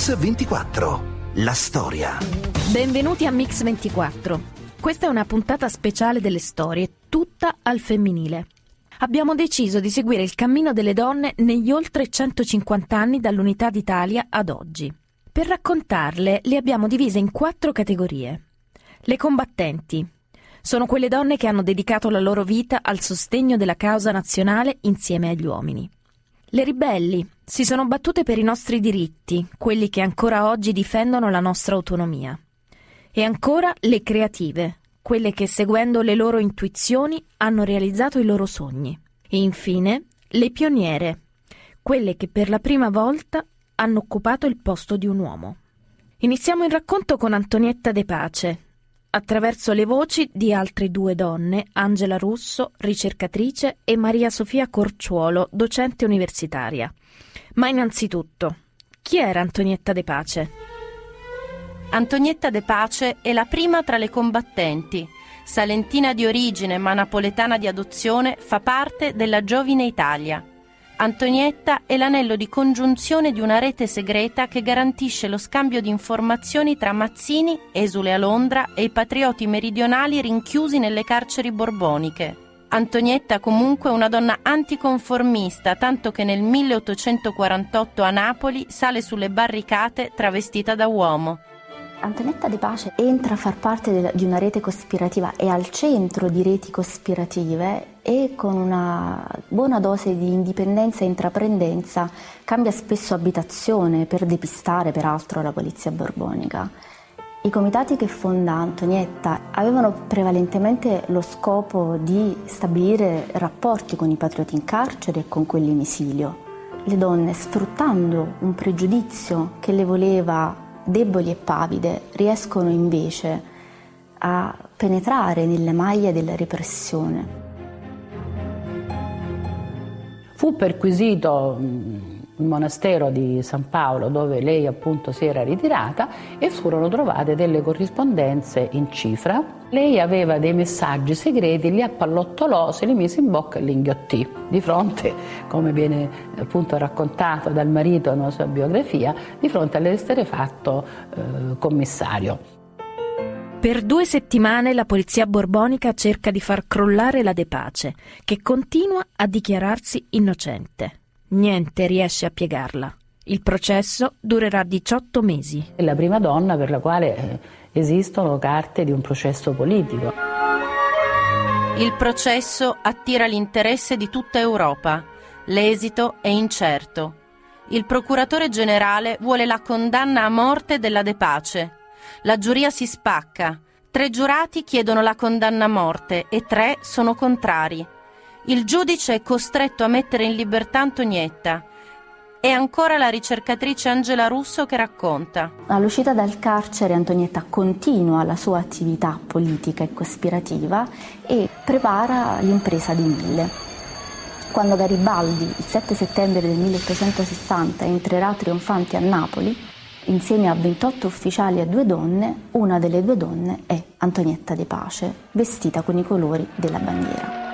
Mix 24. La storia. Benvenuti a Mix 24. Questa è una puntata speciale delle storie, tutta al femminile. Abbiamo deciso di seguire il cammino delle donne negli oltre 150 anni dall'Unità d'Italia ad oggi. Per raccontarle le abbiamo divise in quattro categorie. Le combattenti. Sono quelle donne che hanno dedicato la loro vita al sostegno della causa nazionale insieme agli uomini. Le ribelli si sono battute per i nostri diritti, quelli che ancora oggi difendono la nostra autonomia. E ancora le creative, quelle che seguendo le loro intuizioni hanno realizzato i loro sogni. E infine le pioniere, quelle che per la prima volta hanno occupato il posto di un uomo. Iniziamo il racconto con Antonietta De Pace, attraverso le voci di altre due donne, Angela Russo, ricercatrice, e Maria Sofia Corciuolo, docente universitaria. Ma innanzitutto, chi era Antonietta De Pace? Antonietta De Pace è la prima tra le combattenti. Salentina di origine ma napoletana di adozione, fa parte della Giovine Italia. Antonietta è l'anello di congiunzione di una rete segreta che garantisce lo scambio di informazioni tra Mazzini, esule a Londra, e i patrioti meridionali rinchiusi nelle carceri borboniche. Antonietta comunque è una donna anticonformista, tanto che nel 1848 a Napoli sale sulle barricate travestita da uomo. Antonietta De Pace entra a far parte di una rete cospirativa, è al centro di reti cospirative e con una buona dose di indipendenza e intraprendenza cambia spesso abitazione per depistare peraltro la polizia borbonica. I comitati che fonda Antonietta avevano prevalentemente lo scopo di stabilire rapporti con i patrioti in carcere e con quelli in esilio. Le donne, sfruttando un pregiudizio che le voleva deboli e pavide riescono invece a penetrare nelle maglie della repressione. Fu perquisito il monastero di San Paolo dove lei appunto si era ritirata e furono trovate delle corrispondenze in cifra. Lei aveva dei messaggi segreti, li appallottolò, se li mise in bocca e li inghiottì. Di fronte, come viene appunto raccontato dal marito nella sua biografia, di fronte all'essere fatto eh, commissario. Per due settimane la polizia borbonica cerca di far crollare la De Pace, che continua a dichiararsi innocente. Niente riesce a piegarla. Il processo durerà 18 mesi. È la prima donna per la quale eh, esistono carte di un processo politico. Il processo attira l'interesse di tutta Europa. L'esito è incerto. Il procuratore generale vuole la condanna a morte della De Pace. La giuria si spacca. Tre giurati chiedono la condanna a morte e tre sono contrari. Il giudice è costretto a mettere in libertà Antonietta. È ancora la ricercatrice Angela Russo che racconta. All'uscita dal carcere Antonietta continua la sua attività politica e cospirativa e prepara l'impresa di Mille. Quando Garibaldi, il 7 settembre del 1860, entrerà trionfante a Napoli, insieme a 28 ufficiali e due donne, una delle due donne è Antonietta De Pace, vestita con i colori della bandiera.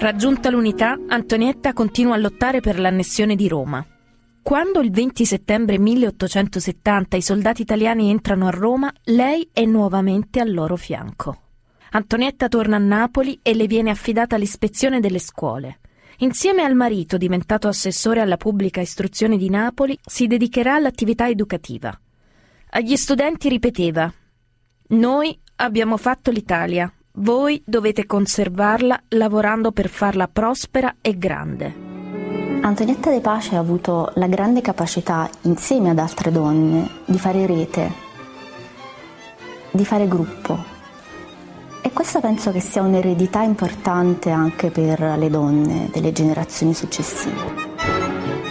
Raggiunta l'unità, Antonietta continua a lottare per l'annessione di Roma. Quando il 20 settembre 1870 i soldati italiani entrano a Roma, lei è nuovamente al loro fianco. Antonietta torna a Napoli e le viene affidata l'ispezione delle scuole. Insieme al marito, diventato assessore alla pubblica istruzione di Napoli, si dedicherà all'attività educativa. Agli studenti ripeteva Noi abbiamo fatto l'Italia, voi dovete conservarla lavorando per farla prospera e grande. Antonietta De Pace ha avuto la grande capacità, insieme ad altre donne, di fare rete, di fare gruppo. E questa penso che sia un'eredità importante anche per le donne delle generazioni successive.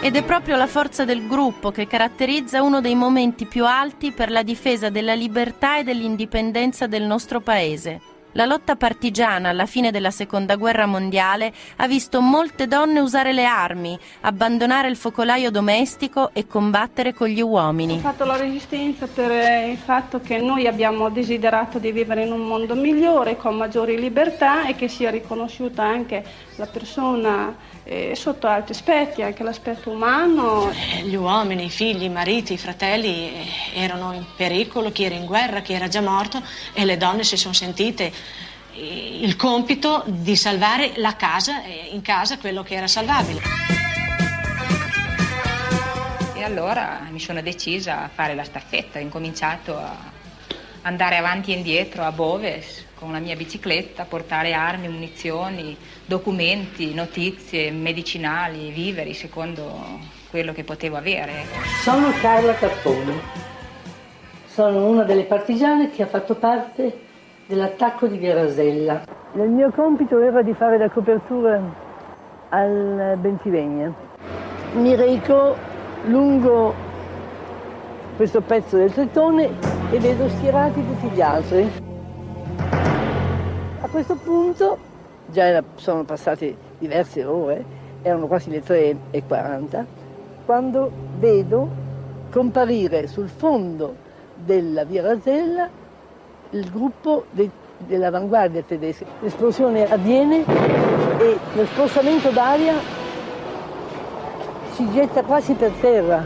Ed è proprio la forza del gruppo che caratterizza uno dei momenti più alti per la difesa della libertà e dell'indipendenza del nostro paese. La lotta partigiana alla fine della seconda guerra mondiale ha visto molte donne usare le armi, abbandonare il focolaio domestico e combattere con gli uomini. Ho fatto la resistenza per il fatto che noi abbiamo desiderato di vivere in un mondo migliore, con maggiori libertà e che sia riconosciuta anche la persona eh, sotto altri aspetti, anche l'aspetto umano. Eh, gli uomini, i figli, i mariti, i fratelli eh, erano in pericolo, chi era in guerra, chi era già morto e le donne si sono sentite eh, il compito di salvare la casa, in casa quello che era salvabile. E allora mi sono decisa a fare la staffetta, ho incominciato a andare avanti e indietro a Boves con la mia bicicletta, portare armi, munizioni, documenti, notizie, medicinali, viveri, secondo quello che potevo avere. Sono Carla Capponi, sono una delle partigiane che ha fatto parte dell'attacco di Via Rasella. Il mio compito era di fare la copertura al Bentivegna. Mi reco lungo questo pezzo del Tritone e vedo schierati tutti gli altri. Questo punto, già era, sono passate diverse ore, erano quasi le 3.40, quando vedo comparire sul fondo della via Rasella il gruppo de, dell'avanguardia tedesca. L'esplosione avviene e lo spostamento d'aria si getta quasi per terra,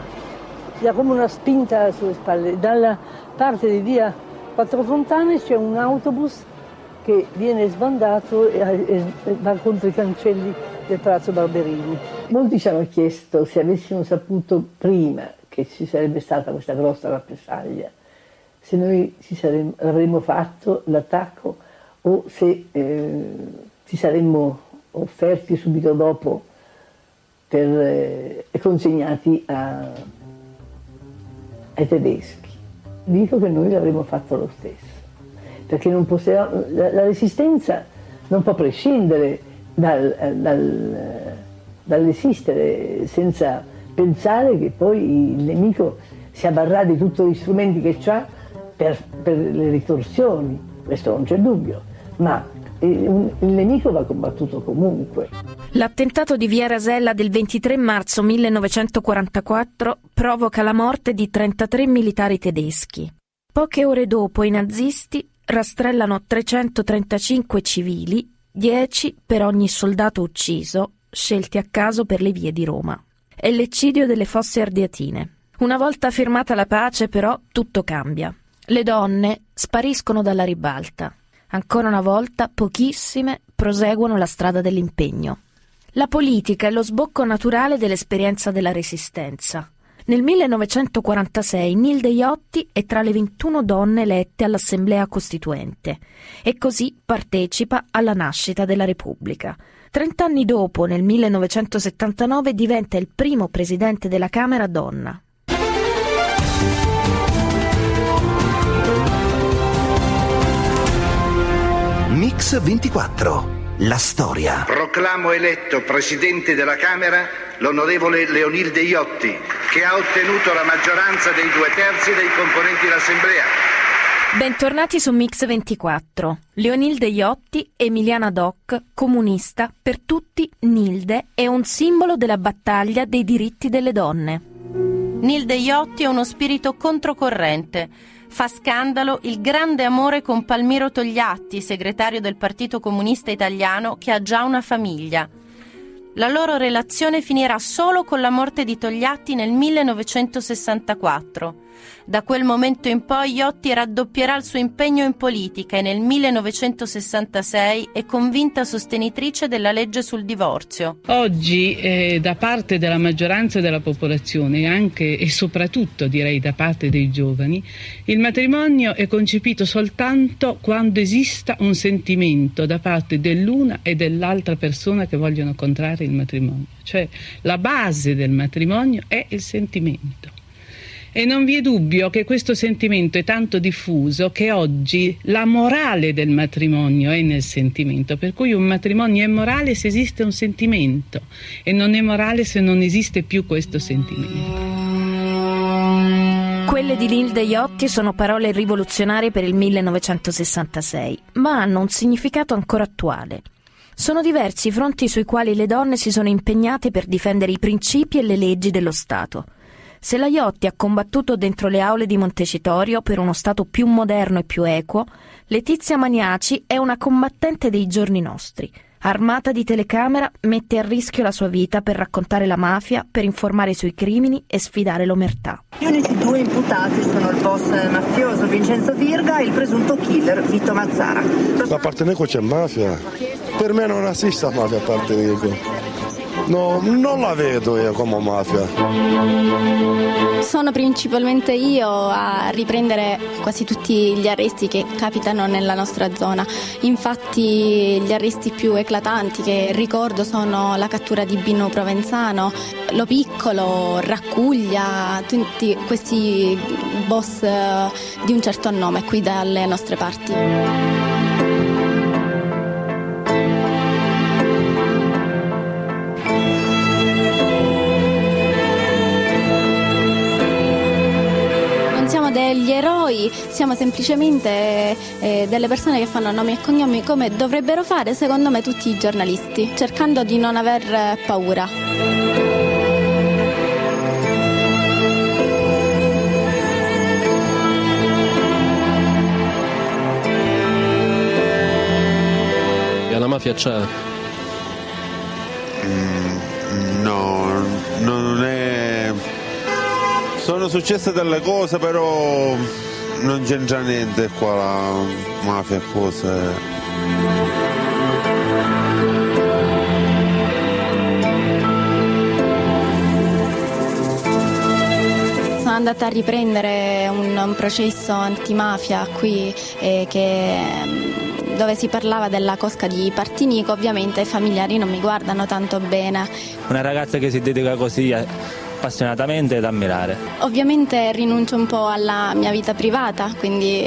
si ha come una spinta sulle spalle. Dalla parte di via Quattro Fontane c'è un autobus che viene sbandato e, va contro i cancelli del Palazzo Barberini. Molti ci hanno chiesto se avessimo saputo prima che ci sarebbe stata questa grossa rappresaglia, se noi saremmo, avremmo fatto l'attacco o se eh, ci saremmo offerti subito dopo per, eh, consegnati a, ai tedeschi. Dico che noi l'avremmo fatto lo stesso perché possiamo, la, la, resistenza non può prescindere dal, dal, dall'esistere senza pensare che poi il nemico si avvarrà di tutti gli strumenti che ha per, per le ritorsioni, questo non c'è dubbio, ma il nemico va combattuto comunque. L'attentato di Via Rasella del 23 marzo 1944 provoca la morte di 33 militari tedeschi. Poche ore dopo i nazisti rastrellano 335 civili, 10 per ogni soldato ucciso, scelti a caso per le vie di Roma. È l'eccidio delle fosse ardeatine. Una volta firmata la pace, però, tutto cambia. Le donne spariscono dalla ribalta. Ancora una volta, pochissime proseguono la strada dell'impegno. La politica è lo sbocco naturale dell'esperienza della resistenza. Nel 1946 Nilde Iotti è tra le 21 donne elette all'Assemblea Costituente e così partecipa alla nascita della Repubblica. Trent'anni dopo, nel 1979, diventa il primo presidente della Camera donna. Mix 24 la storia. Proclamo eletto Presidente della Camera l'onorevole Leonilde Iotti, che ha ottenuto la maggioranza dei due terzi dei componenti dell'Assemblea. Bentornati su Mix 24. Leonilde Iotti, Emiliana Doc, comunista, per tutti Nilde è un simbolo della battaglia dei diritti delle donne. Nilde Iotti è uno spirito controcorrente Fa scandalo il grande amore con Palmiro Togliatti, segretario del Partito Comunista Italiano, che ha già una famiglia. La loro relazione finirà solo con la morte di Togliatti nel 1964. Da quel momento in poi Iotti raddoppierà il suo impegno in politica e nel 1966 è convinta sostenitrice della legge sul divorzio. Oggi eh, da parte della maggioranza della popolazione anche e soprattutto direi da parte dei giovani il matrimonio è concepito soltanto quando esista un sentimento da parte dell'una e dell'altra persona che vogliono contrarre il matrimonio. Cioè la base del matrimonio è il sentimento. E non vi è dubbio che questo sentimento è tanto diffuso che oggi la morale del matrimonio è nel sentimento, per cui un matrimonio è morale se esiste un sentimento e non è morale se non esiste più questo sentimento. Quelle di Nilde Iotti sono parole rivoluzionarie per il 1966, ma hanno un significato ancora attuale. Sono diversi i fronti sui quali le donne si sono impegnate per difendere i principi e le leggi dello Stato. Se la Iotti ha combattuto dentro le aule di Montecitorio per uno Stato più moderno e più equo, Letizia Maniaci è una combattente dei giorni nostri. Armata di telecamera, mette a rischio la sua vita per raccontare la mafia, per informare sui crimini e sfidare l'omertà. Gli unici due imputati sono il boss mafioso Vincenzo Virga e il presunto killer Vito Mazzara. Da parte Neco c'è mafia. Per me non esiste mafia a parte Neco. No, non la vedo io come mafia. Sono principalmente io a riprendere quasi tutti gli arresti che capitano nella nostra zona. Infatti gli arresti più eclatanti che ricordo sono la cattura di Bino Provenzano, Lo Piccolo, Raccuglia, tutti questi boss di un certo nome qui dalle nostre parti. Siamo semplicemente eh, delle persone che fanno nomi e cognomi come dovrebbero fare secondo me tutti i giornalisti, cercando di non aver paura. La mafia c'è? Mm, no, non è sono successe delle cose però non c'entra niente qua la mafia e cose. Sono andata a riprendere un, un processo antimafia qui eh, che dove si parlava della cosca di Partinico, ovviamente i familiari non mi guardano tanto bene. Una ragazza che si dedica così appassionatamente da ammirare. Ovviamente rinuncio un po' alla mia vita privata, quindi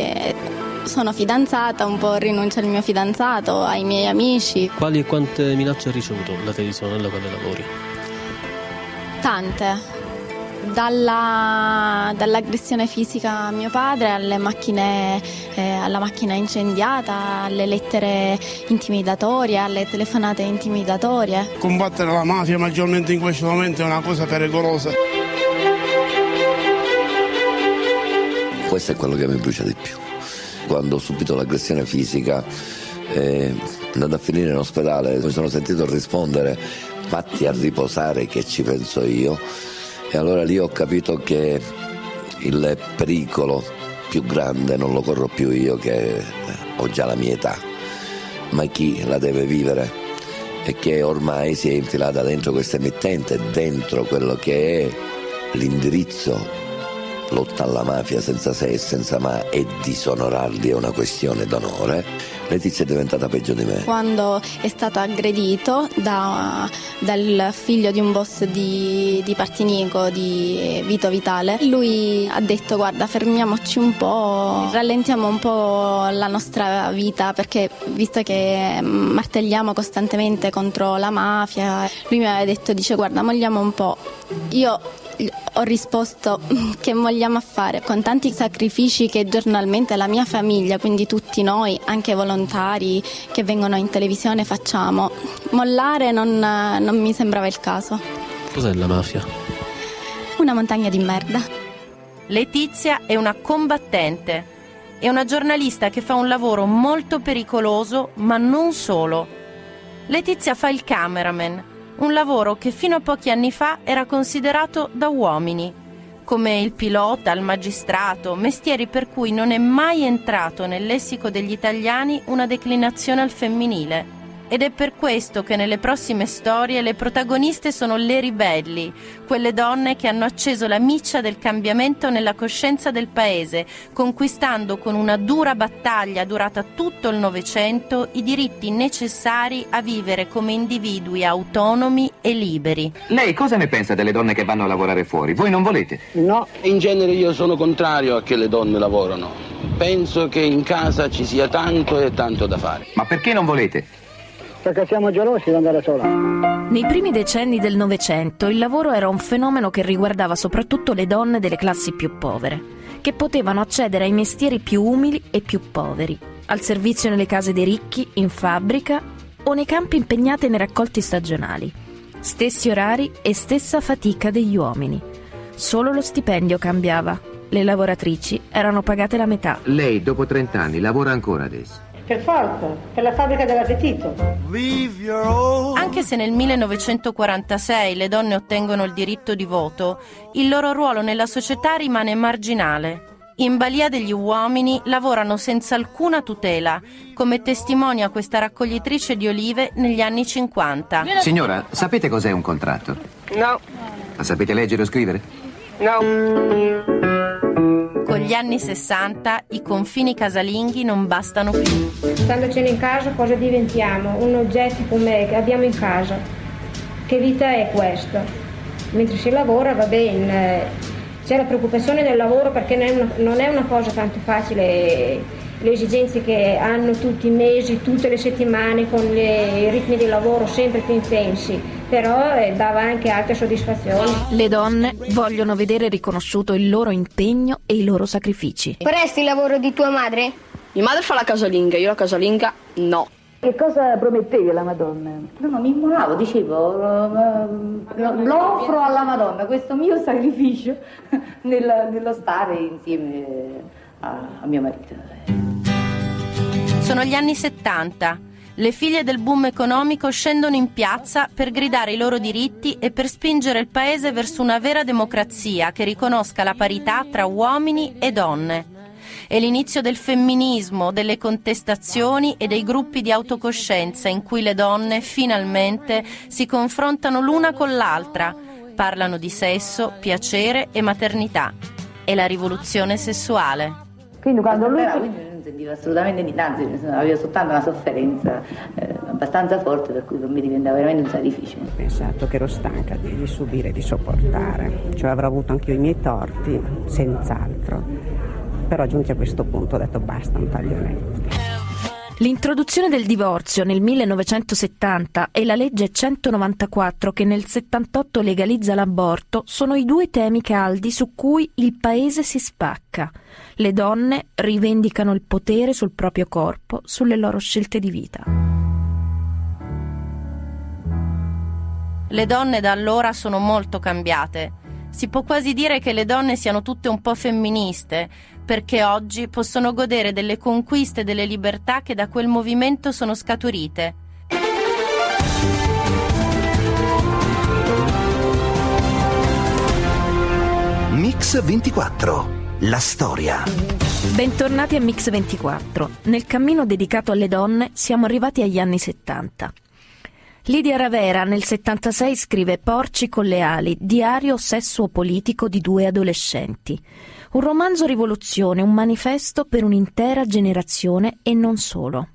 sono fidanzata, un po' rinuncio al mio fidanzato, ai miei amici. Quali e quante minacce ha ricevuto la televisione nella quale lavori? Tante. Dalla, dall'aggressione fisica a mio padre alle macchine, eh, alla macchina incendiata, alle lettere intimidatorie, alle telefonate intimidatorie. Combattere la mafia maggiormente in questo momento è una cosa pericolosa. Questo è quello che mi brucia di più. Quando ho subito l'aggressione fisica, eh, andando a finire in ospedale, mi sono sentito rispondere fatti a riposare che ci penso io e allora lì ho capito che il pericolo più grande non lo corro più io che ho già la mia età, ma chi la deve vivere? E che ormai si è infilata dentro questa emittente, dentro quello che è l'indirizzo lotta alla mafia senza se e senza ma e disonorarli è una questione d'onore. Letizia è diventata peggio di me. Quando è stato aggredito da, dal figlio di un boss di, di Partinico, di Vito Vitale, lui ha detto guarda fermiamoci un po', rallentiamo un po' la nostra vita perché visto che martelliamo costantemente contro la mafia, lui mi aveva detto dice guarda molliamo un po'. Io ho risposto che vogliamo fare con tanti sacrifici che giornalmente la mia famiglia, quindi tutti noi, anche volontari che vengono in televisione, facciamo. Mollare non, non mi sembrava il caso. Cos'è la mafia? Una montagna di merda. Letizia è una combattente. È una giornalista che fa un lavoro molto pericoloso, ma non solo. Letizia fa il cameraman, un lavoro che fino a pochi anni fa era considerato da uomini, come il pilota, il magistrato, mestieri per cui non è mai entrato nel lessico degli italiani una declinazione al femminile. Ed è per questo che nelle prossime storie le protagoniste sono le ribelli, quelle donne che hanno acceso la miccia del cambiamento nella coscienza del paese, conquistando con una dura battaglia durata tutto il Novecento i diritti necessari a vivere come individui autonomi e liberi. Lei cosa ne pensa delle donne che vanno a lavorare fuori? Voi non volete? No, in genere io sono contrario a che le donne lavorano. Penso che in casa ci sia tanto e tanto da fare. Ma perché non volete? Perché siamo gelosi di andare sola. Nei primi decenni del Novecento il lavoro era un fenomeno che riguardava soprattutto le donne delle classi più povere, che potevano accedere ai mestieri più umili e più poveri, al servizio nelle case dei ricchi, in fabbrica o nei campi impegnate nei raccolti stagionali. Stessi orari e stessa fatica degli uomini. Solo lo stipendio cambiava. Le lavoratrici erano pagate la metà. Lei, dopo 30 anni, lavora ancora adesso. Per forza, per la fabbrica dell'appetito. Anche se nel 1946 le donne ottengono il diritto di voto, il loro ruolo nella società rimane marginale. In balia degli uomini lavorano senza alcuna tutela, come testimonia questa raccoglitrice di olive negli anni 50. Signora, sapete cos'è un contratto? No, Ma sapete leggere o scrivere? no. Con gli anni 60 i confini casalinghi non bastano più. Standocene in casa cosa diventiamo? Un oggetto come che abbiamo in casa. Che vita è questa? Mentre si lavora va bene, c'è la preoccupazione del lavoro perché non è una, non è una cosa tanto facile, le esigenze che hanno tutti i mesi, tutte le settimane con le- i ritmi di lavoro sempre più intensi, però eh, dava anche altre soddisfazioni. Le donne vogliono vedere riconosciuto il loro impegno e i loro sacrifici. Faresti il lavoro di tua madre? Mia madre fa la casalinga, io la casalinga no. Che cosa promettevi alla Madonna? No, no, mi immolavo, dicevo, eh, lo, lo offro alla Madonna, questo mio sacrificio nel- nello stare insieme a, mio marito. Sono gli anni 70. Le figlie del boom economico scendono in piazza per gridare i loro diritti e per spingere il paese verso una vera democrazia che riconosca la parità tra uomini e donne. È l'inizio del femminismo, delle contestazioni e dei gruppi di autocoscienza in cui le donne finalmente si confrontano l'una con l'altra, parlano di sesso, piacere e maternità. È la rivoluzione sessuale. Quindi quando lui... Quindi non sentivo assolutamente niente, anzi avevo soltanto una sofferenza eh, abbastanza forte per cui per me diventava veramente un sacrificio. Ho pensato che ero stanca di, di subire e di sopportare, cioè avrò avuto anche io i miei torti, senz'altro. Però giunti a questo punto ho detto basta, un taglio netto. L'introduzione del divorzio nel 1970 e la legge 194 che nel 78 legalizza l'aborto sono i due temi caldi su cui il paese si spacca. Le donne rivendicano il potere sul proprio corpo, sulle loro scelte di vita. Le donne da allora sono molto cambiate. Si può quasi dire che le donne siano tutte un po' femministe, perché oggi possono godere delle conquiste e delle libertà che da quel movimento sono scaturite. Mix 24. La storia. Bentornati a Mix 24. Nel cammino dedicato alle donne siamo arrivati agli anni 70. Lidia Ravera nel 76 scrive Porci con le ali, diario sesso-politico di due adolescenti. Un romanzo rivoluzione, un manifesto per un'intera generazione e non solo.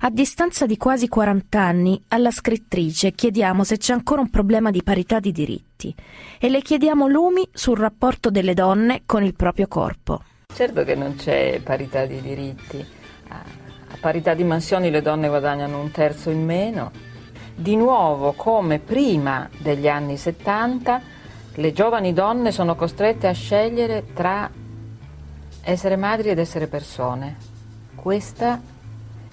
A distanza di quasi 40 anni, alla scrittrice chiediamo se c'è ancora un problema di parità di diritti e le chiediamo lumi sul rapporto delle donne con il proprio corpo. Certo che non c'è parità di diritti. A parità di mansioni le donne guadagnano un terzo in meno. Di nuovo, come prima degli anni 70, le giovani donne sono costrette a scegliere tra essere madri ed essere persone. Questa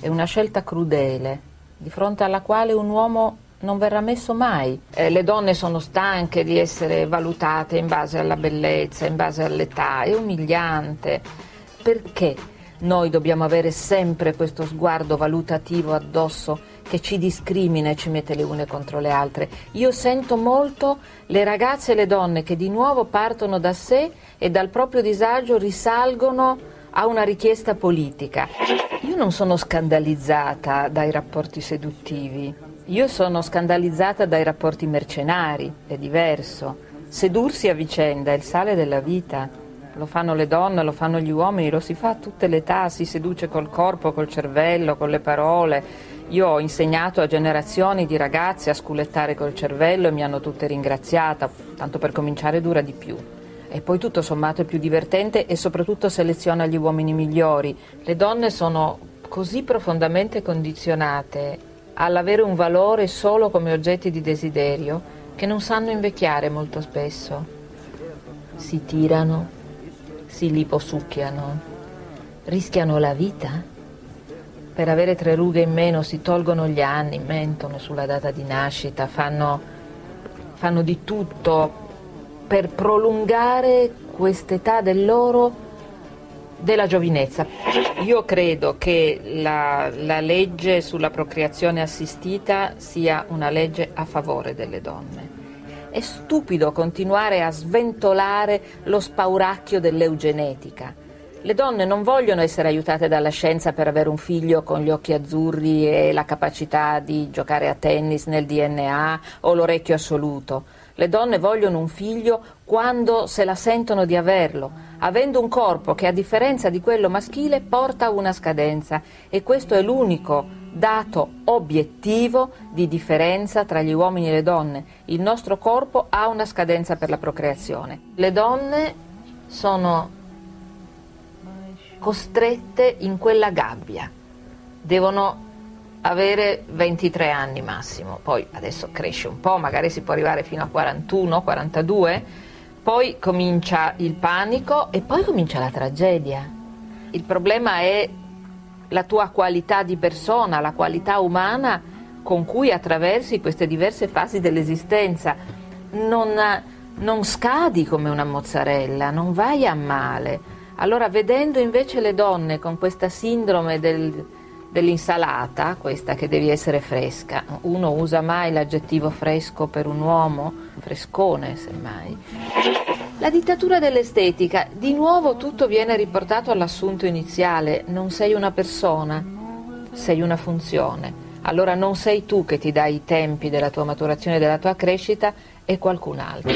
è una scelta crudele, di fronte alla quale un uomo non verrà messo mai. Eh, le donne sono stanche di essere valutate in base alla bellezza, in base all'età, è umiliante. Perché noi dobbiamo avere sempre questo sguardo valutativo addosso che ci discrimina e ci mette le une contro le altre? Io sento molto le ragazze e le donne che di nuovo partono da sé e dal proprio disagio risalgono a una richiesta politica. Io non sono scandalizzata dai rapporti seduttivi, io sono scandalizzata dai rapporti mercenari, è diverso. Sedursi a vicenda è il sale della vita. Lo fanno le donne, lo fanno gli uomini, lo si fa a tutte le età, si seduce col corpo, col cervello, con le parole. Io ho insegnato a generazioni di ragazze a sculettare col cervello e mi hanno tutte ringraziata, tanto per cominciare dura di più. E poi tutto sommato è più divertente e soprattutto seleziona gli uomini migliori. Le donne sono così profondamente condizionate all'avere un valore solo come oggetti di desiderio che non sanno invecchiare molto spesso. Si tirano, si liposucchiano, rischiano la vita. Per avere tre rughe in meno si tolgono gli anni, mentono sulla data di nascita, fanno, fanno di tutto per prolungare quest'età del loro della giovinezza. Io credo che la, la, legge sulla procreazione assistita sia una legge a favore delle donne. È stupido continuare a sventolare lo spauracchio dell'eugenetica. Le donne non vogliono essere aiutate dalla scienza per avere un figlio con gli occhi azzurri e la capacità di giocare a tennis nel DNA o l'orecchio assoluto. Le donne vogliono un figlio quando se la sentono di averlo, avendo un corpo che a differenza di quello maschile porta una scadenza e questo è l'unico dato obiettivo di differenza tra gli uomini e le donne. Il nostro corpo ha una scadenza per la procreazione. Le donne sono costrette in quella gabbia, devono avere 23 anni massimo, poi adesso cresce un po', magari si può arrivare fino a 41, 42, poi comincia il panico e poi comincia la tragedia. Il problema è la tua qualità di persona, la qualità umana con cui attraversi queste diverse fasi dell'esistenza. Non, non scadi come una mozzarella, non vai a male. Allora vedendo invece le donne con questa sindrome del, dell'insalata, questa che devi essere fresca. Uno usa mai l'aggettivo fresco per un uomo? Frescone, semmai. La dittatura dell'estetica, di nuovo tutto viene riportato all'assunto iniziale, non sei una persona, sei una funzione. Allora non sei tu che ti dai i tempi della tua maturazione e della tua crescita, è qualcun altro.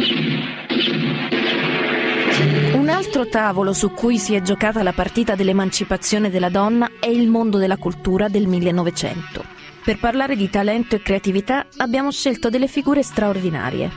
Un altro tavolo su cui si è giocata la partita dell'emancipazione della donna è il mondo della cultura del 1900. Per parlare di talento e creatività abbiamo scelto delle figure straordinarie.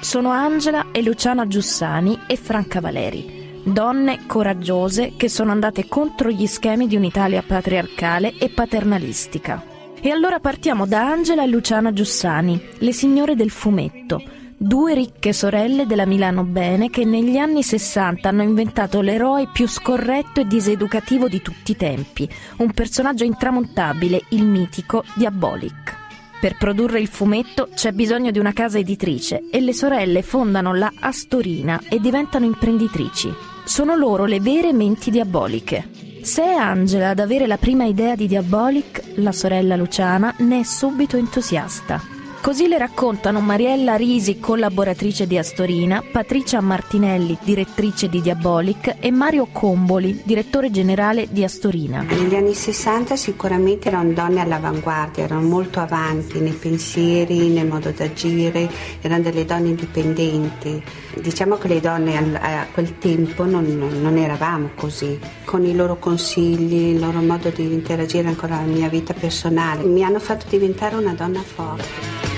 Sono Angela e Luciana Giussani e Franca Valeri, donne coraggiose che sono andate contro gli schemi di un'Italia patriarcale e paternalistica. E allora partiamo da Angela e Luciana Giussani, le signore del fumetto, due ricche sorelle della Milano Bene che negli anni 60 hanno inventato l'eroe più scorretto e diseducativo di tutti i tempi, un personaggio intramontabile, il mitico Diabolic. Per produrre il fumetto c'è bisogno di una casa editrice e le sorelle fondano la Astorina e diventano imprenditrici. Sono loro le vere menti diaboliche. Se è Angela ad avere la prima idea di Diabolic, la sorella Luciana ne è subito entusiasta. Così le raccontano Mariella Risi, collaboratrice di Astorina, Patricia Martinelli, direttrice di Diabolic e Mario Comboli, direttore generale di Astorina. Negli anni 60 sicuramente erano donne all'avanguardia, erano molto avanti nei pensieri, nel modo d'agire, erano delle donne indipendenti. Diciamo che le donne a quel tempo non, non eravamo così, con i loro consigli, il loro modo di interagire ancora nella mia vita personale. Mi hanno fatto diventare una donna forte.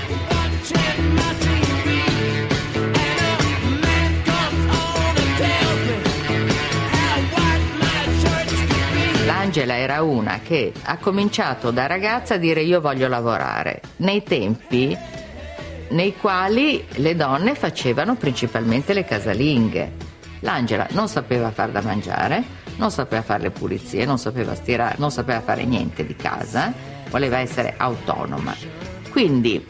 Angela era una che ha cominciato da ragazza a dire io voglio lavorare, nei tempi nei quali le donne facevano principalmente le casalinghe. L'Angela non sapeva far da mangiare, non sapeva fare le pulizie, non sapeva stirare, non sapeva fare niente di casa, voleva essere autonoma. Quindi,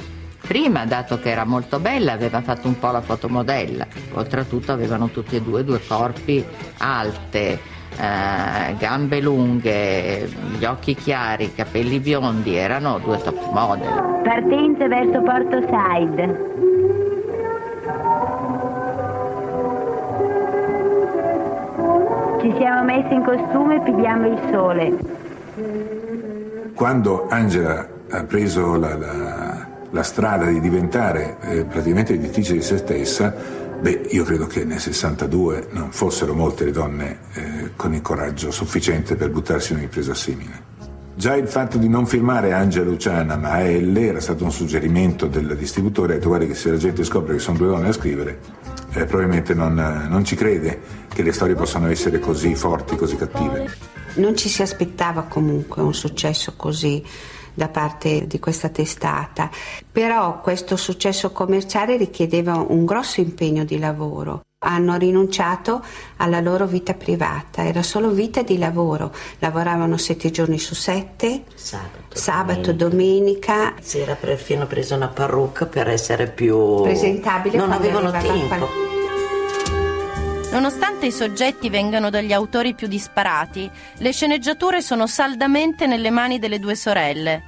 prima, dato che era molto bella, aveva fatto un po' la fotomodella. Oltretutto avevano tutti e due due corpi alte, eh, gambe lunghe, gli occhi chiari, capelli biondi, erano due top model. Partenza verso Porto Side. Ci siamo messi in costume e pigliamo il sole. Quando Angela ha preso la, la, la strada di diventare eh, praticamente editrice di se stessa, Beh, io credo che nel 62 non fossero molte le donne eh, con il coraggio sufficiente per buttarsi in un'impresa simile. Già il fatto di non firmare Angela Luciana ma AL era stato un suggerimento del distributore, ha detto guarda che se la gente scopre che sono due donne a scrivere, eh, probabilmente non, non ci crede che le storie possano essere così forti, così cattive. Non ci si aspettava comunque un successo così da parte di questa testata, però questo successo commerciale richiedeva un grosso impegno di lavoro hanno rinunciato alla loro vita privata, era solo vita di lavoro, lavoravano sette giorni su sette, sabato, sabato domenica. Si era perfino presa una parrucca per essere più presentabile. Non avevano tempo. Nonostante i soggetti vengano dagli autori più disparati, le sceneggiature sono saldamente nelle mani delle due sorelle.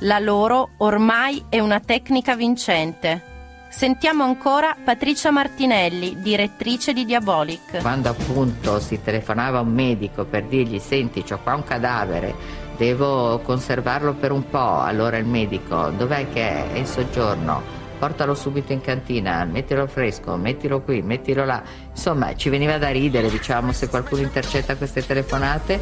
La loro ormai è una tecnica vincente. Sentiamo ancora Patricia Martinelli, direttrice di Diabolic. Quando appunto si telefonava un medico per dirgli senti c'ho qua un cadavere, devo conservarlo per un po', allora il medico dov'è che è in soggiorno? Portalo subito in cantina, mettilo fresco, mettilo qui, mettilo là. Insomma, ci veniva da ridere, diciamo, se qualcuno intercetta queste telefonate.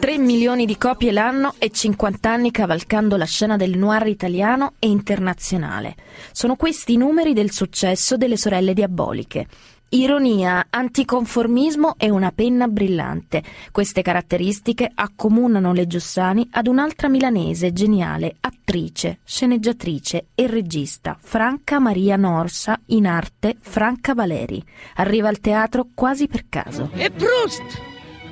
3 milioni di copie l'anno e 50 anni cavalcando la scena del noir italiano e internazionale. Sono questi i numeri del successo delle sorelle diaboliche. Ironia, anticonformismo e una penna brillante. Queste caratteristiche accomunano le Giussani ad un'altra milanese geniale, attrice, sceneggiatrice e regista, Franca Maria Norsa, in arte Franca Valeri. Arriva al teatro quasi per caso. E Proust!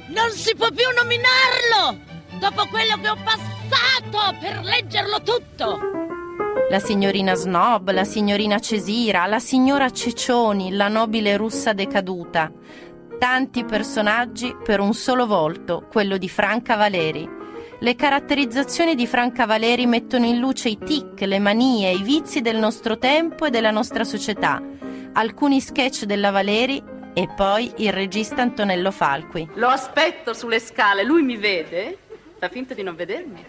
Non si può più nominarlo! Dopo quello che ho passato per leggerlo tutto! La signorina Snob, la signorina Cesira, la signora Cecioni, la nobile russa decaduta. Tanti personaggi per un solo volto, quello di Franca Valeri. Le caratterizzazioni di Franca Valeri mettono in luce i tic, le manie, i vizi del nostro tempo e della nostra società. Alcuni sketch della Valeri e poi il regista Antonello Falqui. Lo aspetto sulle scale, lui mi vede, fa finta di non vedermi.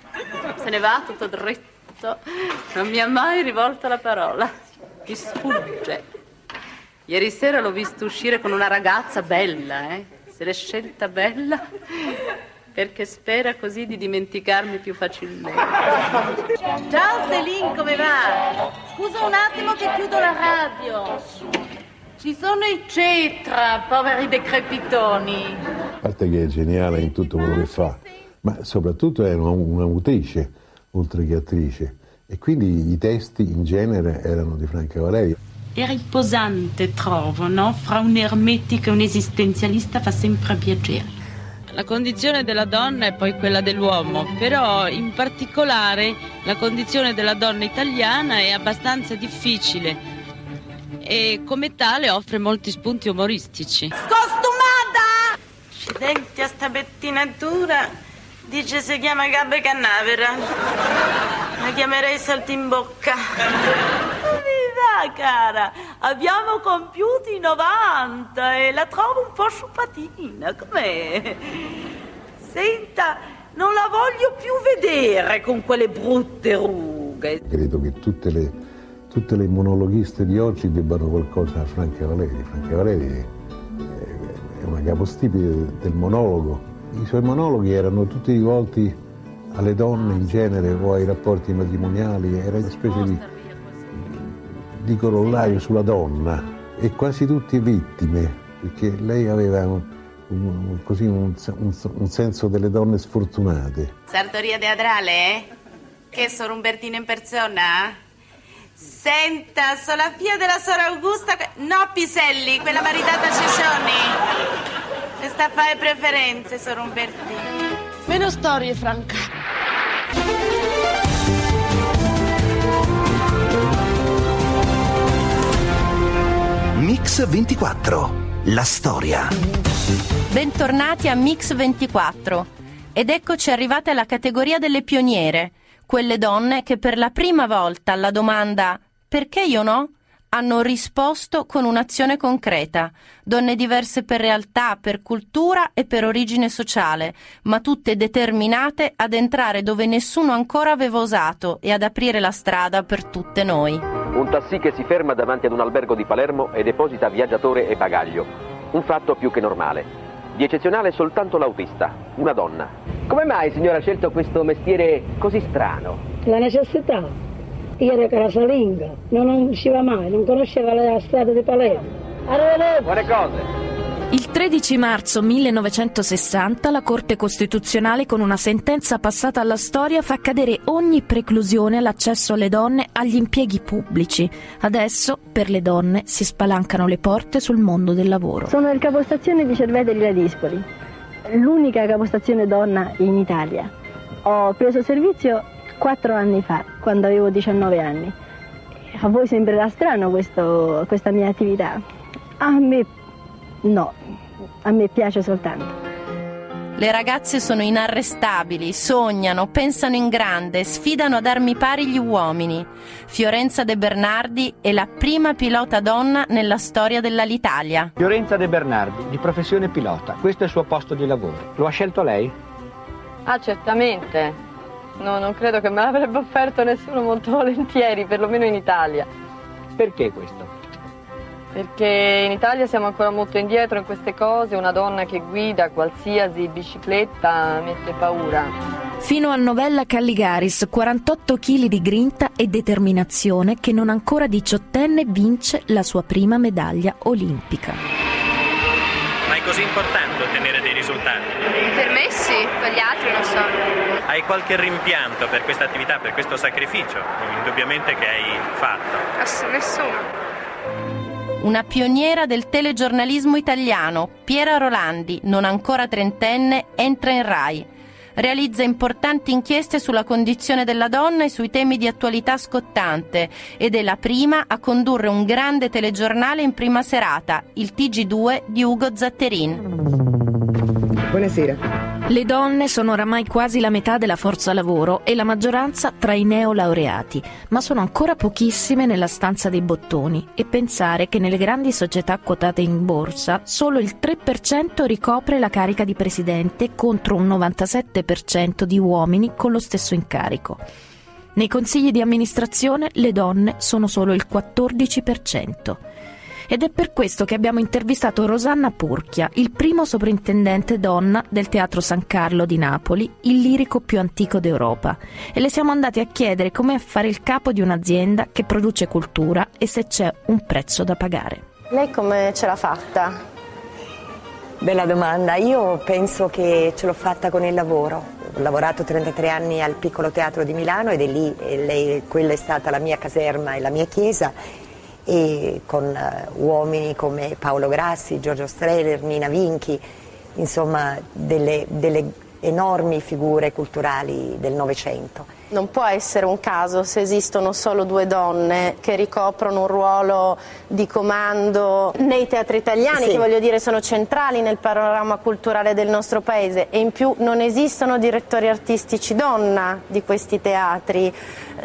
Se ne va tutto dritto non mi ha mai rivolto la parola. Mi sfugge. Ieri sera l'ho visto uscire con una ragazza bella, eh? Se l'è scelta bella perché spera così di dimenticarmi più facilmente. Ciao Stelin, come va? Scusa un attimo che chiudo la radio. Ci sono i cetra, poveri decrepitoni. A parte che è geniale in tutto quello che fa, ma soprattutto è un'autrice oltre che attrice. E quindi i testi in genere erano di Franca Valeri. È riposante, trovo, no? Fra un ermetico e un esistenzialista fa sempre piacere. La condizione della donna è poi quella dell'uomo, però in particolare la condizione della donna italiana è abbastanza difficile e come tale offre molti spunti umoristici. Costumata! Accidenti a sta pettinatura. Dice si chiama Gabbe Cannavera. La chiamerei Saltimbocca. Viva cara, abbiamo compiuto i 90 e la trovo un po' sciupatina, com'è? Senta, non la voglio più vedere con quelle brutte rughe. Credo che tutte le, tutte le monologhiste di oggi debbano qualcosa a Franca Valeri. Franca Valeri è una capostipite del monologo i suoi monologhi erano tutti rivolti alle donne in genere o ai rapporti matrimoniali, era una specie di, di corollario sulla donna e quasi tutti vittime, perché lei aveva un, un, così un, un, senso delle donne sfortunate. Sartoria teatrale, eh? Che sono Umbertino in persona? Senta, sono la figlia della sora Augusta, no Piselli, quella maritata a Cescioni. Questa fare preferenze, Sor Umbertino. Meno storie, Franca. Mix 24. La storia. Bentornati a Mix 24. Ed eccoci arrivate alla categoria delle pioniere, quelle donne che per la prima volta alla domanda perché io no? Hanno risposto con un'azione concreta, donne diverse per realtà, per cultura e per origine sociale, ma tutte determinate ad entrare dove nessuno ancora aveva osato e ad aprire la strada per tutte noi. Un tassì che si ferma davanti ad un albergo di Palermo e deposita viaggiatore e bagaglio. Un fatto più che normale. Di eccezionale soltanto l'autista, una donna. Come mai, signora, ha scelto questo mestiere così strano? La necessità era casalinga, non usciva mai, non conosceva la strada di Palermo. Buone cose. Il 13 marzo 1960 la Corte Costituzionale con una sentenza passata alla storia fa cadere ogni preclusione all'accesso alle donne agli impieghi pubblici. Adesso per le donne si spalancano le porte sul mondo del lavoro. Sono il capostazione di Cervete degli Ladispoli, l'unica capostazione donna in Italia. Ho preso servizio quattro anni fa, quando avevo 19 anni. A voi sembrerà strano questo, questa mia attività? A me no, a me piace soltanto. Le ragazze sono inarrestabili, sognano, pensano in grande, sfidano ad armi pari gli uomini. Fiorenza De Bernardi è la prima pilota donna nella storia dell'Alitalia. Fiorenza De Bernardi, di professione pilota. Questo è il suo posto di lavoro. Lo ha scelto lei? Ah, certamente. No, non credo che me l'avrebbe offerto nessuno molto volentieri, perlomeno in Italia. Perché questo? Perché in Italia siamo ancora molto indietro in queste cose, una donna che guida qualsiasi bicicletta mette paura. Fino a Novella Calligaris, 48 kg di grinta e determinazione che non ancora diciottenne vince la sua prima medaglia olimpica. Ma è così importante ottenere dei risultati? Sì, per gli altri non so. Hai qualche rimpianto per questa attività, per questo sacrificio, indubbiamente che hai fatto? Ass- nessuno. Una pioniera del telegiornalismo italiano, Piera Rolandi, non ancora trentenne, entra in RAI. Realizza importanti inchieste sulla condizione della donna e sui temi di attualità scottante ed è la prima a condurre un grande telegiornale in prima serata, il TG2 di Ugo Zatterin. Buonasera. Le donne sono oramai quasi la metà della forza lavoro e la maggioranza tra i neolaureati, ma sono ancora pochissime nella stanza dei bottoni e pensare che nelle grandi società quotate in borsa solo il 3% ricopre la carica di presidente contro un 97% di uomini con lo stesso incarico. Nei consigli di amministrazione le donne sono solo il 14% ed è per questo che abbiamo intervistato Rosanna Purchia, il primo sovrintendente donna del Teatro San Carlo di Napoli, il lirico più antico d'Europa, e le siamo andati a chiedere come fare il capo di un'azienda che produce cultura e se c'è un prezzo da pagare. Lei come ce l'ha fatta? Bella domanda, io penso che ce l'ho fatta con il lavoro. Ho lavorato 33 anni al piccolo teatro di Milano ed è lì, e lei, quella è stata la mia caserma e la mia chiesa e con uh, uomini come Paolo Grassi, Giorgio Streller, Nina Vinchi, insomma delle, delle enormi figure culturali del Novecento. Non può essere un caso se esistono solo due donne che ricoprono un ruolo di comando nei teatri italiani, Sì. che voglio dire sono centrali nel panorama culturale del nostro paese e in più non esistono direttori artistici donna di questi teatri,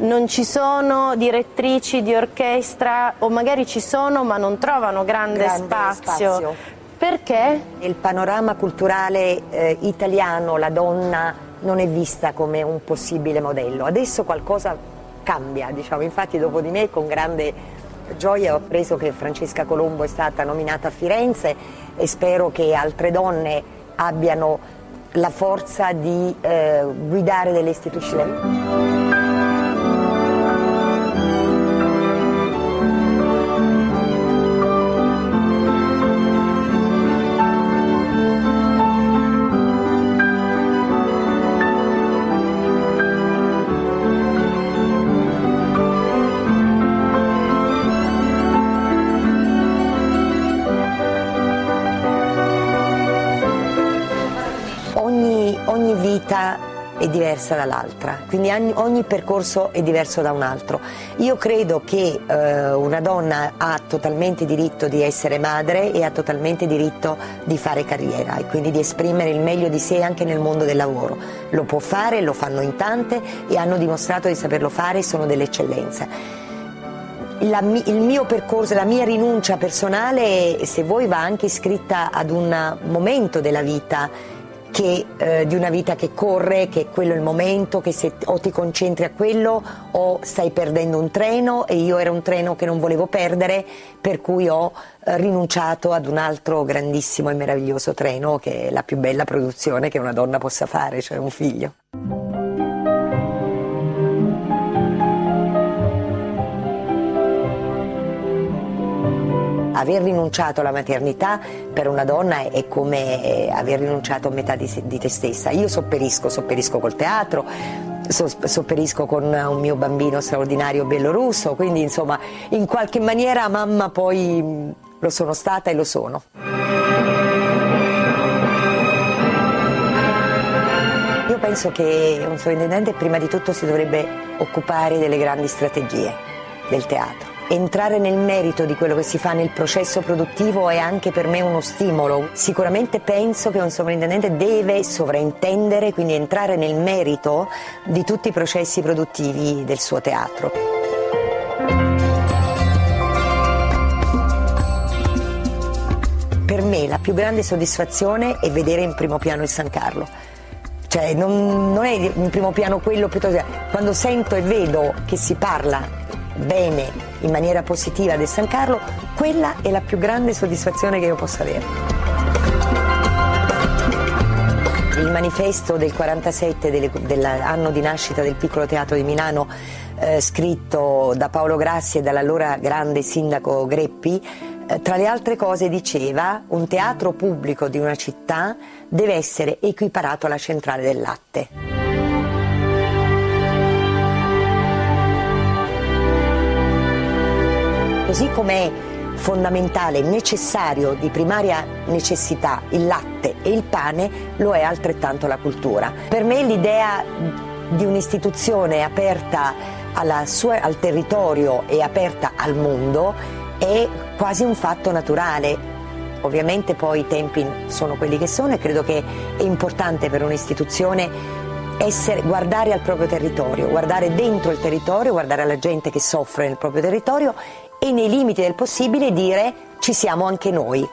non ci sono direttrici di orchestra o magari ci sono ma non trovano grande, Grande spazio. spazio. Perché? Nel panorama culturale eh, italiano la donna non è vista come un possibile modello. Adesso qualcosa cambia, diciamo. infatti dopo di me con grande gioia ho appreso che Francesca Colombo è stata nominata a Firenze e spero che altre donne abbiano la forza di eh, guidare delle istituzioni. Diversa dall'altra, quindi ogni, percorso è diverso da un altro. Io credo che eh, una donna ha totalmente diritto di essere madre e ha totalmente diritto di fare carriera e quindi di esprimere il meglio di sé anche nel mondo del lavoro. Lo può fare, lo fanno in tante e hanno dimostrato di saperlo fare e sono delle eccellenze. La il mio percorso, la mia rinuncia personale, se vuoi, va anche iscritta ad un momento della vita che, eh, di una vita che corre, che è quello il momento, che se o ti concentri a quello o stai perdendo un treno e io era un treno che non volevo perdere, per cui ho eh, rinunciato ad un altro grandissimo e meraviglioso treno che è la più bella produzione che una donna possa fare, cioè un figlio. Aver rinunciato alla maternità per una donna è come eh, aver rinunciato a metà di, di te stessa. Io sopperisco, sopperisco col teatro, sopperisco con un mio bambino straordinario bellorusso, quindi insomma in qualche maniera mamma poi lo sono stata e lo sono. Io penso che un sovrintendente prima di tutto si dovrebbe occupare delle grandi strategie del teatro. Entrare nel merito di quello che si fa nel processo produttivo è anche per me uno stimolo. Sicuramente penso che un sovrintendente deve sovraintendere, quindi entrare nel merito di tutti i processi produttivi del suo teatro. Per me la più grande soddisfazione è vedere in primo piano il San Carlo. Cioè non, non è in primo piano quello piuttosto quando sento e vedo che si parla bene, in maniera positiva del San Carlo, quella è la più grande soddisfazione che io possa avere. Il manifesto del 47 dell'anno di nascita del piccolo teatro di Milano, eh, scritto da Paolo Grassi e dall'allora grande sindaco Greppi, eh, tra le altre cose diceva un teatro pubblico di una città deve essere equiparato alla centrale del latte. Così come è fondamentale, necessario, di primaria necessità il latte e il pane, lo è altrettanto la cultura. Per me l'idea di un'istituzione aperta sua, al territorio e aperta al mondo è quasi un fatto naturale. Ovviamente poi i tempi sono quelli che sono e credo che è importante per un'istituzione essere, guardare al proprio territorio, guardare dentro il territorio, guardare alla gente che soffre nel proprio territorio e nei limiti del possibile dire ci siamo anche noi.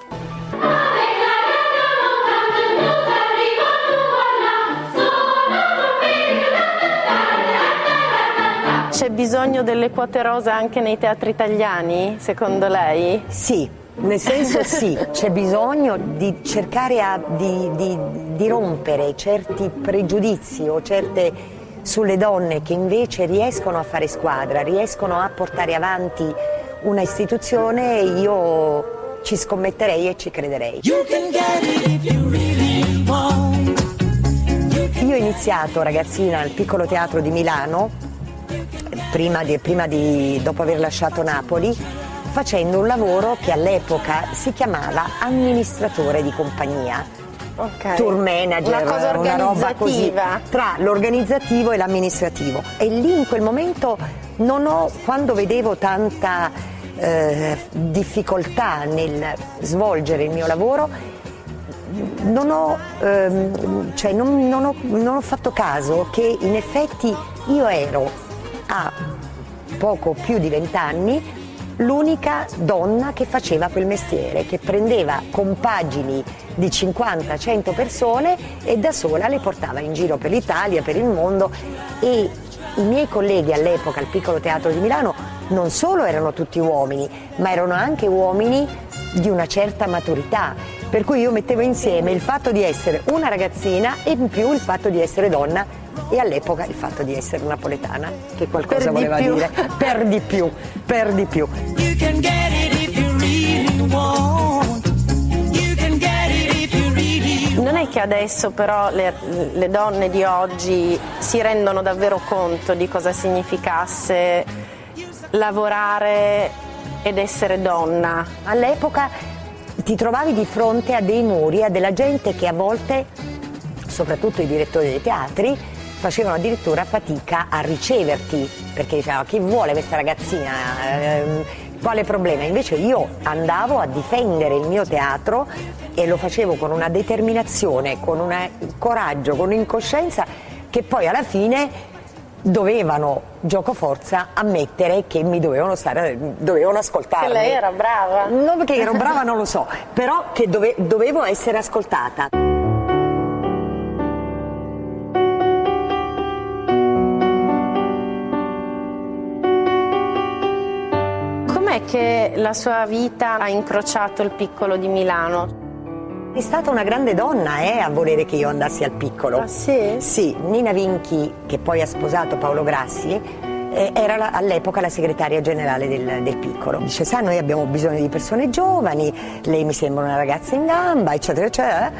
C'è bisogno delle quote rosa anche nei teatri italiani, secondo lei? Sì, nel senso sì, c'è bisogno di cercare a, di, di, di rompere certi pregiudizi o certe sulle donne che invece riescono a fare squadra, riescono a portare avanti una istituzione io ci scommetterei e ci crederei. Io ho iniziato ragazzina al piccolo teatro di Milano, prima di, prima di, dopo aver lasciato Napoli, facendo un lavoro che all'epoca si chiamava amministratore di compagnia. Okay. Tour manager, una cosa una roba così, tra l'organizzativo e l'amministrativo. E lì in quel momento non ho, quando vedevo tanta eh, difficoltà nel svolgere il mio lavoro, non ho, ehm, cioè non, non, ho, non ho fatto caso che in effetti io ero a poco più di vent'anni l'unica donna che faceva quel mestiere, che prendeva compagini di 50-100 persone e da sola le portava in giro per l'Italia, per il mondo e i miei colleghi all'epoca al Piccolo Teatro di Milano non solo erano tutti uomini, ma erano anche uomini di una certa maturità. Per cui io mettevo insieme il fatto di essere una ragazzina e in più il fatto di essere donna e all'epoca il fatto di essere napoletana, che qualcosa per voleva dire. Per di più, per di più. Non è che adesso però le, le donne di oggi si rendono davvero conto di cosa significasse lavorare ed essere donna. All'epoca ti trovavi di fronte a dei muri, a della gente che a volte, soprattutto i direttori dei teatri, facevano addirittura fatica a riceverti perché dicevano chi vuole questa ragazzina, eh, quale problema? Invece io andavo a difendere il mio teatro e lo facevo con una determinazione, con un coraggio, con un'incoscienza che poi alla fine dovevano, gioco forza, ammettere che mi dovevano stare, dovevano ascoltarmi. Che lei era brava. Non perché ero brava non lo so, però che dove, dovevo essere ascoltata. Com'è che la sua vita ha incrociato il piccolo di Milano? È stata una grande donna eh, a volere che io andassi al piccolo. Ah, sì? Sì, Nina Vinchi, che poi ha sposato Paolo Grassi, eh, era la, all'epoca la segretaria generale del, del, piccolo. Dice, sa, noi abbiamo bisogno di persone giovani, lei mi sembra una ragazza in gamba, eccetera, eccetera.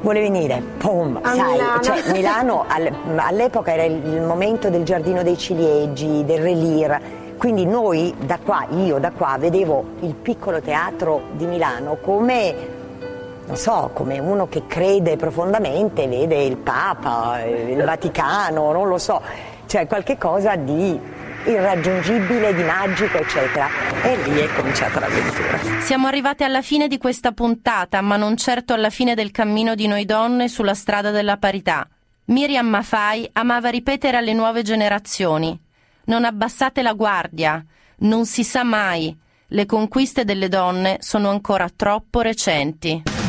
Vuole venire, pum, A sai, Milano. cioè, Milano al- all'epoca era il, il momento del giardino dei ciliegi, del relir, quindi noi da qua, io da qua, vedevo il piccolo teatro di Milano come, non so, come uno che crede profondamente, vede il Papa, il Vaticano, non lo so, cioè qualche cosa di irraggiungibile, di magico, eccetera. E lì è cominciata l'avventura. Siamo arrivati alla fine di questa puntata, ma non certo alla fine del cammino di noi donne sulla strada della parità. Miriam Mafai amava ripetere alle nuove generazioni: Non abbassate la guardia, non si sa mai. Le conquiste delle donne sono ancora troppo recenti.